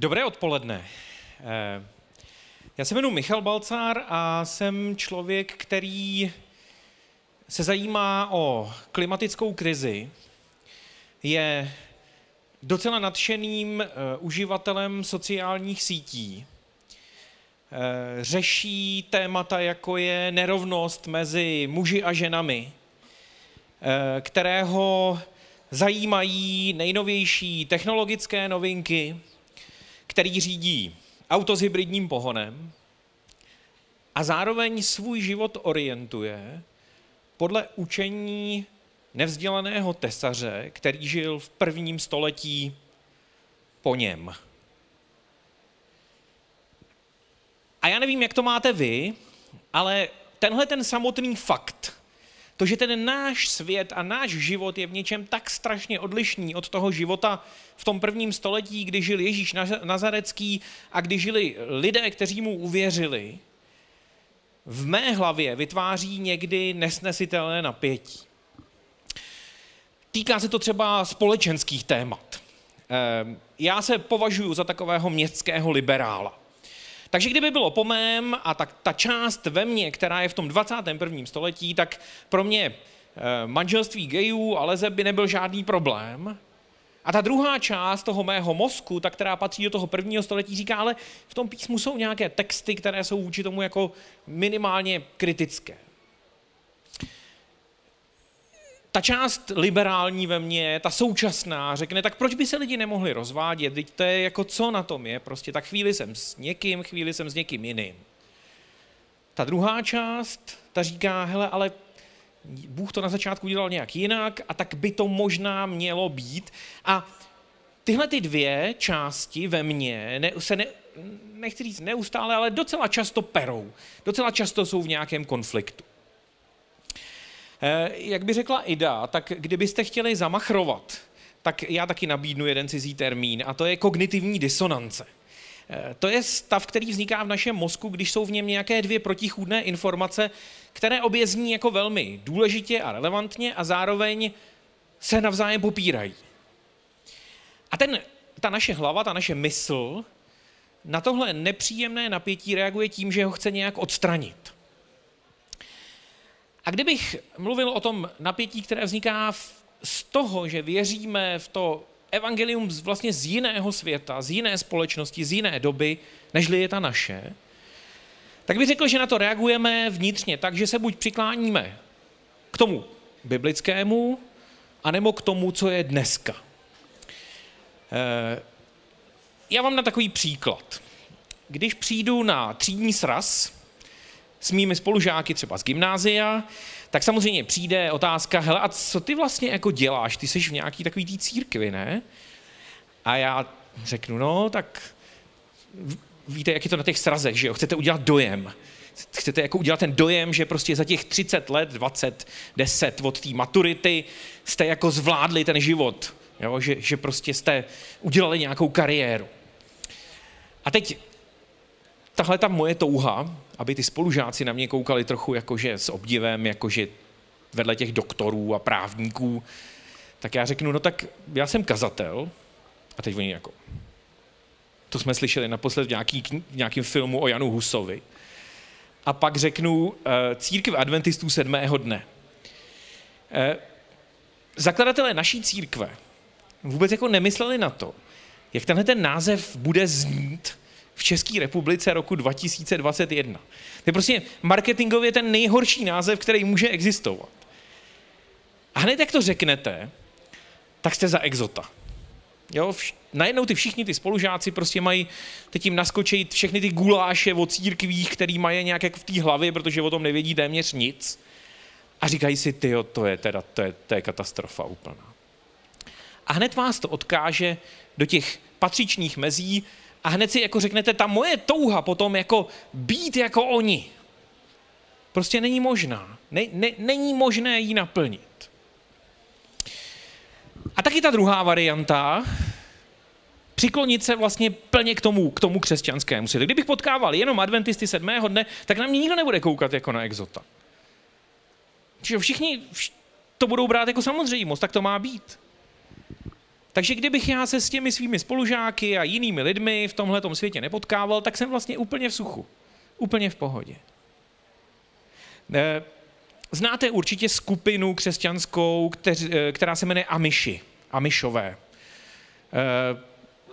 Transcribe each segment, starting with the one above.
Dobré odpoledne. Eh, Já se jmenuji Michal Balcár a jsem člověk, který se zajímá o klimatickou krizi, je docela nadšeným eh, uživatelem sociálních sítí, Eh, řeší témata, jako je nerovnost mezi muži a ženami, kterého zajímají nejnovější technologické novinky, který řídí auto s hybridním pohonem a zároveň svůj život orientuje podle učení nevzdělaného tesaře, který žil v prvním století po něm. A já nevím, jak to máte vy, ale tenhle ten samotný fakt, to, že ten náš svět a náš život je v něčem tak strašně odlišný od toho života v tom prvním století, kdy žil Ježíš Nazarecký a kdy žili lidé, kteří mu uvěřili, v mé hlavě vytváří někdy nesnesitelné napětí. Týká se to třeba společenských témat. Ehm, Já se považuji za takového městského liberála. Takže kdyby bylo po mém a tak ta část ve mně, která je v tom 21. století, tak pro mě eh, manželství gejů a leze by nebyl žádný problém. A ta druhá část toho mého mozku, ta, která patří do toho prvního století, říká, ale v tom písmu jsou nějaké texty, které jsou vůči tomu jako minimálně kritické. Ta část liberální ve mně, ta současná, řekne, tak proč by se lidi nemohli rozvádět? Teď to je jako co na tom je, prostě tak chvíli jsem s někým, chvíli jsem s někým jiným. Ta druhá část, ta říká, hele, ale Bůh to na začátku dělal nějak jinak a tak by to možná mělo být. A tyhle ty dvě části ve mně ne, se ne, nechci říct neustále, ale docela často perou. Docela často jsou v nějakém konfliktu. Eh, Jak by řekla Ida, tak kdybyste chtěli zamachrovat, tak já taky nabídnu jeden cizí termín a to je kognitivní disonance. Eh, To je stav, který vzniká v našem mozku, když jsou v něm nějaké dvě protichůdné informace, které obě zní jako velmi důležitě a relevantně a zároveň se navzájem popírají. A ten, ta naše hlava, ta naše mysl na tohle nepříjemné napětí reaguje tím, že ho chce nějak odstranit. A kdybych mluvil o tom napětí, které vzniká z toho, že věříme v to evangelium z, vlastně z jiného světa, z jiné společnosti, z jiné doby, nežli je ta naše, tak bych řekl, že na to reagujeme vnitřně tak, že se buď přikláníme k tomu biblickému, anebo k tomu, co je dneska. Eh, Já vám na takový příklad. Když přijdu na třídní sraz, s mými spolužáky třeba z gymnázia, tak samozřejmě přijde otázka, hele, a co ty vlastně jako děláš? Ty jsi v nějaký takový tý církvi, ne? A já řeknu, no, tak víte, jak je to na těch srazech, že jo? Chcete udělat dojem. Chcete jako udělat ten dojem, že prostě za těch 30 let, 20, 10 od té maturity jste jako zvládli ten život. Jo? Že, že prostě jste udělali nějakou kariéru. A teď tahle ta moje touha, aby ty spolužáci na mě koukali trochu jakože s obdivem, jakože vedle těch doktorů a právníků, tak já řeknu, no tak já jsem kazatel a teď oni jako, to jsme slyšeli naposled v, nějaký, v nějakém filmu o Janu Husovi. A pak řeknu eh, církev adventistů sedmého dne. Eh, Zakladatelé naší církve vůbec jako nemysleli na to, jak tenhle ten název bude znít v České republice roku 2021. To je prostě marketingově ten nejhorší název, který může existovat. A hned jak to řeknete, tak jste za exota. Jo, vš- najednou ty všichni ty spolužáci prostě mají, teď jim naskočí všechny ty guláše o církvích, který mají nějak jako v té hlavě, protože o tom nevědí téměř nic. A říkají si, ty to je teda, to je, to je katastrofa úplná. A hned vás to odkáže do těch patřičných mezí a hned si jako řeknete, ta moje touha potom jako být jako oni, prostě není možná. Ne, ne, není možné ji naplnit. A taky ta druhá varianta, přiklonit se vlastně plně k tomu, k tomu křesťanskému světu. Kdybych potkával jenom adventisty sedmého dne, tak na mě nikdo nebude koukat jako na exota. Čiže všichni vš- to budou brát jako samozřejmost, tak to má být. Takže kdybych já se s těmi svými spolužáky a jinými lidmi v tomhle světě nepotkával, tak jsem vlastně úplně v suchu. Úplně v pohodě. Eh, znáte určitě skupinu křesťanskou, eh, která se jmenuje Amiši, Amišové. Eh,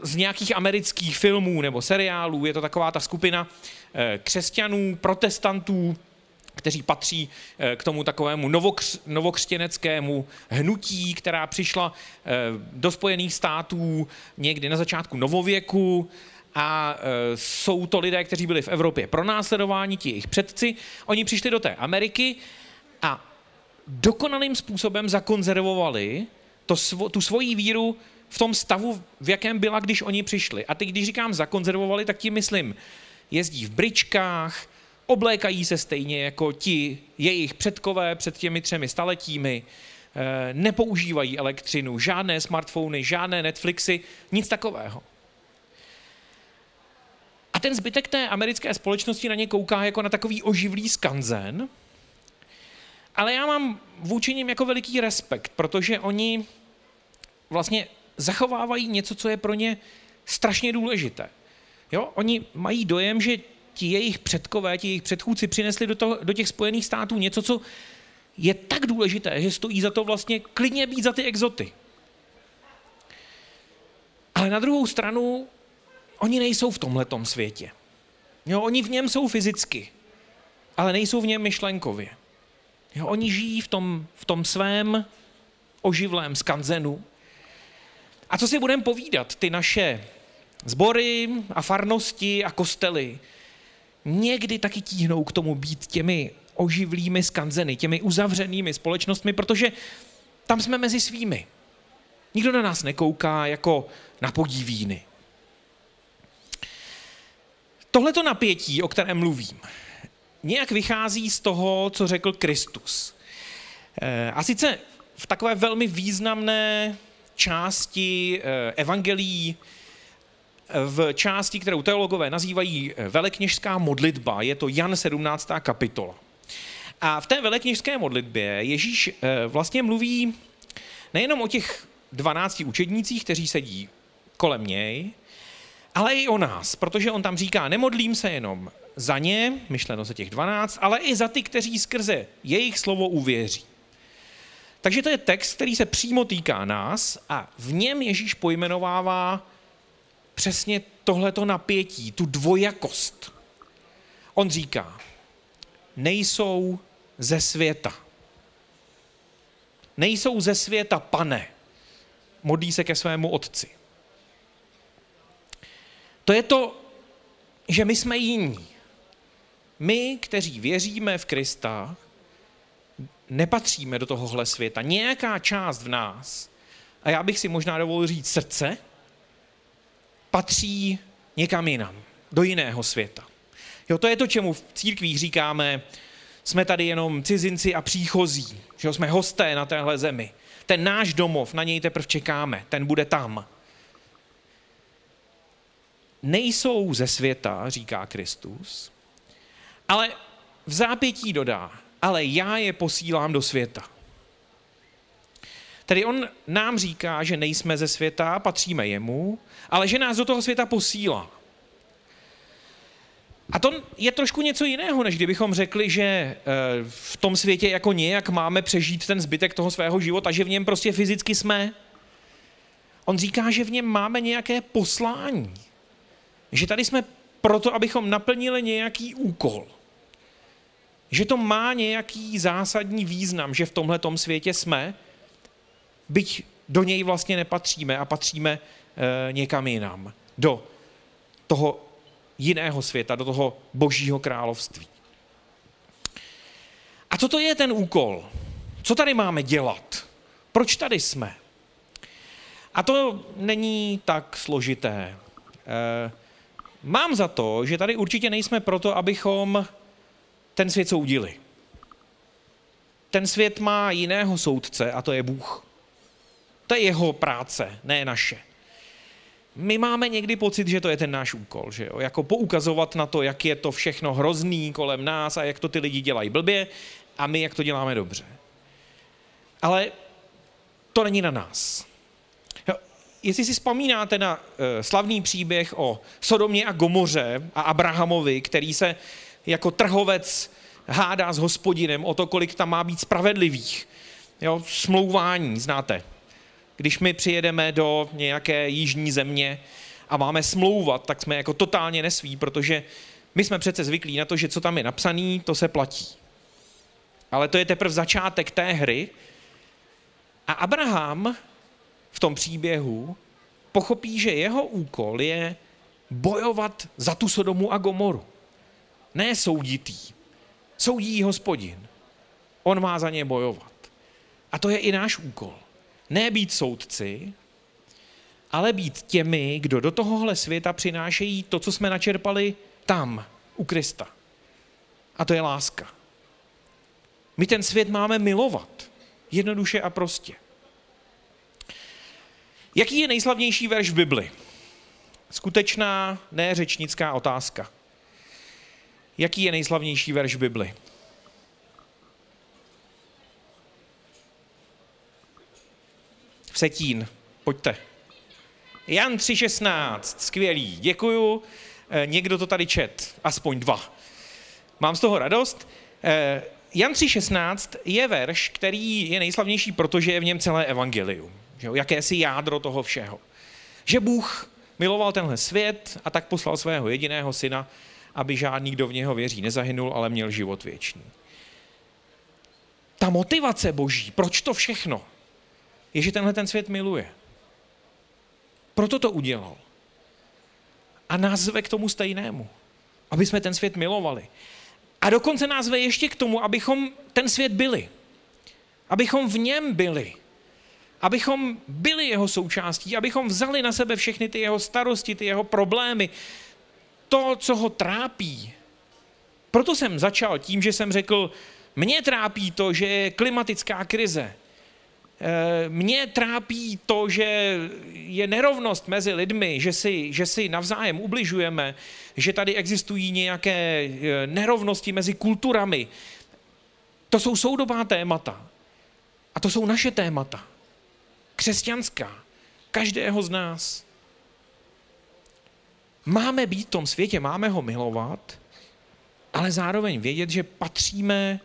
z nějakých amerických filmů nebo seriálů je to taková ta skupina křesťanů, protestantů, kteří patří eh, k tomu takovému novokř, novokřtěneckému hnutí, která přišla eh, do Spojených států někdy na začátku novověku a eh, jsou to lidé, kteří byli v Evropě pronásledováni, ti jejich předci. Oni přišli do té Ameriky a dokonalým způsobem zakonzervovali to, tu svoji víru v tom stavu, v jakém byla, když oni přišli. A teď, když říkám zakonzervovali, tak tím myslím, jezdí v bričkách, oblékají se stejně jako ti jejich předkové před těmi třemi staletími, eh, nepoužívají elektřinu, žádné smartfony, žádné Netflixy, nic takového. A ten zbytek té americké společnosti na ně kouká jako na takový oživlý skanzen, ale já mám vůči nim jako veliký respekt, protože oni vlastně zachovávají něco, co je pro ně strašně důležité. Jo? Oni mají dojem, že ti jejich předkové, ti jejich předchůdci přinesli do, toho, do těch Spojených států něco, co je tak důležité, že stojí za to vlastně klidně být za ty exoty. Ale na druhou stranu, oni nejsou v tomhletom světě. Jo, oni v něm jsou fyzicky, ale nejsou v něm myšlenkově. Jo, oni žijí v tom, v tom svém oživlém skanzenu. A co si budeme povídat, ty naše sbory a farnosti a kostely, někdy taky tíhnou k tomu být těmi oživlými skanzeny, těmi uzavřenými společnostmi, protože tam jsme mezi svými. Nikdo na nás nekouká jako na podívíny. Tohleto napětí, o kterém mluvím, nějak vychází z toho, co řekl Kristus. Eh, a sice v takové velmi významné části eh, evangelií v části, kterou teologové nazývají eh, velekněžská modlitba. Je to Jan 17. kapitola. A v té velekněžské modlitbě Ježíš eh, vlastně mluví nejenom o těch 12 učednících, kteří sedí kolem něj, ale i o nás, protože on tam říká, nemodlím se jenom za ně, myšleno za těch 12, ale i za ty, kteří skrze jejich slovo uvěří. Takže to je text, který se přímo týká nás a v něm Ježíš pojmenovává přesně tohleto napětí, tu dvojakost. On říká, nejsou ze světa. Nejsou ze světa, pane. Modlí se ke svému otci. To je to, že my jsme jiní. My, kteří věříme v Krista, nepatříme do tohohle světa. Nějaká část v nás, a já bych si možná dovolil říct srdce, patří někam jinam, do jiného světa. Jo, to je to, čemu v církvích říkáme, jsme tady jenom cizinci a příchozí, že jsme hosté na téhle zemi. Ten náš domov, na něj teprve čekáme, ten bude tam. Nejsou ze světa, říká Kristus, ale v zápětí dodá, ale já je posílám do světa. Tedy on nám říká, že nejsme ze světa, patříme jemu, ale že nás do toho světa posílá. A to je trošku něco jiného, než kdybychom řekli, že eh, v tom světě jako nějak máme přežít ten zbytek toho svého života, že v něm prostě fyzicky jsme. On říká, že v něm máme nějaké poslání. Že tady jsme proto, abychom naplnili nějaký úkol. Že to má nějaký zásadní význam, že v tomhle světě jsme byť do něj vlastně nepatříme a patříme e, někam jinam, do toho jiného světa, do toho božího království. A co to je ten úkol? Co tady máme dělat? Proč tady jsme? A to není tak složité. E, mám za to, že tady určitě nejsme proto, abychom ten svět soudili. Ten svět má jiného soudce a to je Bůh. To je jeho práce, ne naše. My máme někdy pocit, že to je ten náš úkol, že jo? Jako poukazovat na to, jak je to všechno hrozný kolem nás a jak to ty lidi dělají blbě a my, jak to děláme dobře. Ale to není na nás. jestli si vzpomínáte na uh, slavný příběh o Sodomě a Gomoře a Abrahamovi, který se jako trhovec hádá s hospodinem o to, kolik tam má být spravedlivých. Jo, smlouvání, znáte. Když my přijedeme do nějaké jižní země a máme smlouvat, tak jsme jako totálně nesví, protože my jsme přece zvyklí na to, že co tam je napsaný, to se platí. Ale to je teprve začátek té hry. A Abraham v tom příběhu pochopí, že jeho úkol je bojovat za tu Sodomu a Gomoru. Ne souditý. Soudí hospodin. On má za ně bojovat. A to je i náš úkol. Ne být soudci, ale být těmi, kdo do tohohle světa přinášejí to, co jsme načerpali tam, u Krista. A to je láska. My ten svět máme milovat. Jednoduše a prostě. Jaký je nejslavnější verš v Bibli? Skutečná, ne řečnická otázka. Jaký je nejslavnější verš v Bibli? Vsetín, pojďte. Jan 3.16, skvělý, děkuju. Eh, někdo to tady čet, aspoň dva. Mám z toho radost. Eh, Jan 3.16 je verš, který je nejslavnější, protože je v něm celé evangelium. Že jo? Jakési jádro toho všeho. Že Bůh miloval tenhle svět a tak poslal svého jediného syna, aby žádný, kdo v něho věří, nezahynul, ale měl život věčný. Ta motivace boží, proč to všechno, je, že tenhle ten svět miluje. Proto to udělal. A nás zve k tomu stejnému. Aby jsme ten svět milovali. A dokonce nás zve ještě k tomu, abychom ten svět byli. Abychom v něm byli. Abychom byli jeho součástí, abychom vzali na sebe všechny ty jeho starosti, ty jeho problémy, to, co ho trápí. Proto jsem začal tím, že jsem řekl, mě trápí to, že je klimatická krize. Eh, mě trápí to, že je nerovnost mezi lidmi, že si, že si navzájem ubližujeme, že tady existují nějaké eh, nerovnosti mezi kulturami. To jsou soudobá témata. A to jsou naše témata. Křesťanská. Každého z nás. Máme být v tom světě, máme ho milovat, ale zároveň vědět, že patříme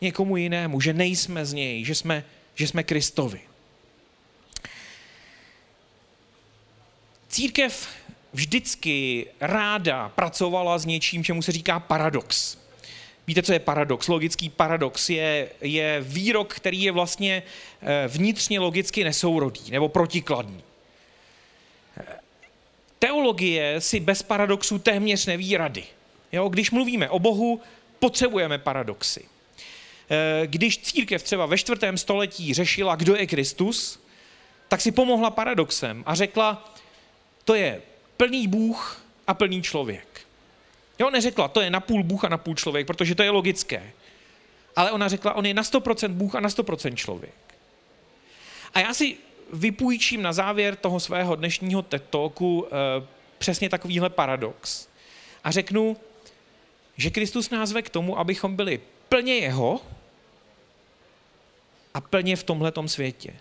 někomu jinému, že nejsme z něj, že jsme že jsme Kristovi. Církev vždycky ráda pracovala s něčím, čemu se říká paradox. Víte, co je paradox? Logický paradox je, je výrok, který je vlastně eh, vnitřně logicky nesourodý nebo protikladný. Teologie si bez paradoxu téměř neví rady. Jo, když mluvíme o Bohu, potřebujeme paradoxy. Eh, když církev třeba ve čtvrtém století řešila, kdo je Kristus, tak si pomohla paradoxem a řekla, to je plný Bůh a plný člověk. Jo, neřekla, to je napůl Bůh a napůl člověk, protože to je logické. Ale ona řekla, on je na 100% Bůh a na 100% člověk. A já si vypůjčím na závěr toho svého dnešního TED Talku e, přesně takovýhle paradox. A řeknu, že Kristus nás ve k tomu, abychom byli plně jeho a plně v tomhletom světě.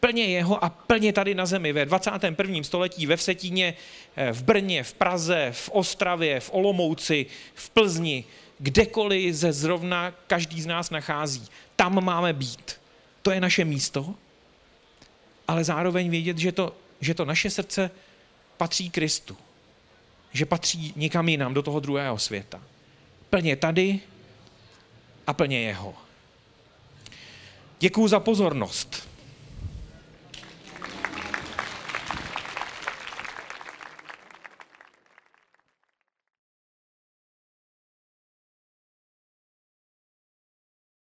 Plně jeho a plně tady na zemi ve 21. století ve Vsetíně, eh, v Brně, v Praze, v Ostravě, v Olomouci, v Plzni, kdekoliv ze zrovna každý z nás nachází. Tam máme být. To je naše místo, ale zároveň vědět, že to, že to naše srdce patří Kristu. Že patří někam jinam, do toho druhého světa. Plně tady a plně jeho. Děkuji za pozornost.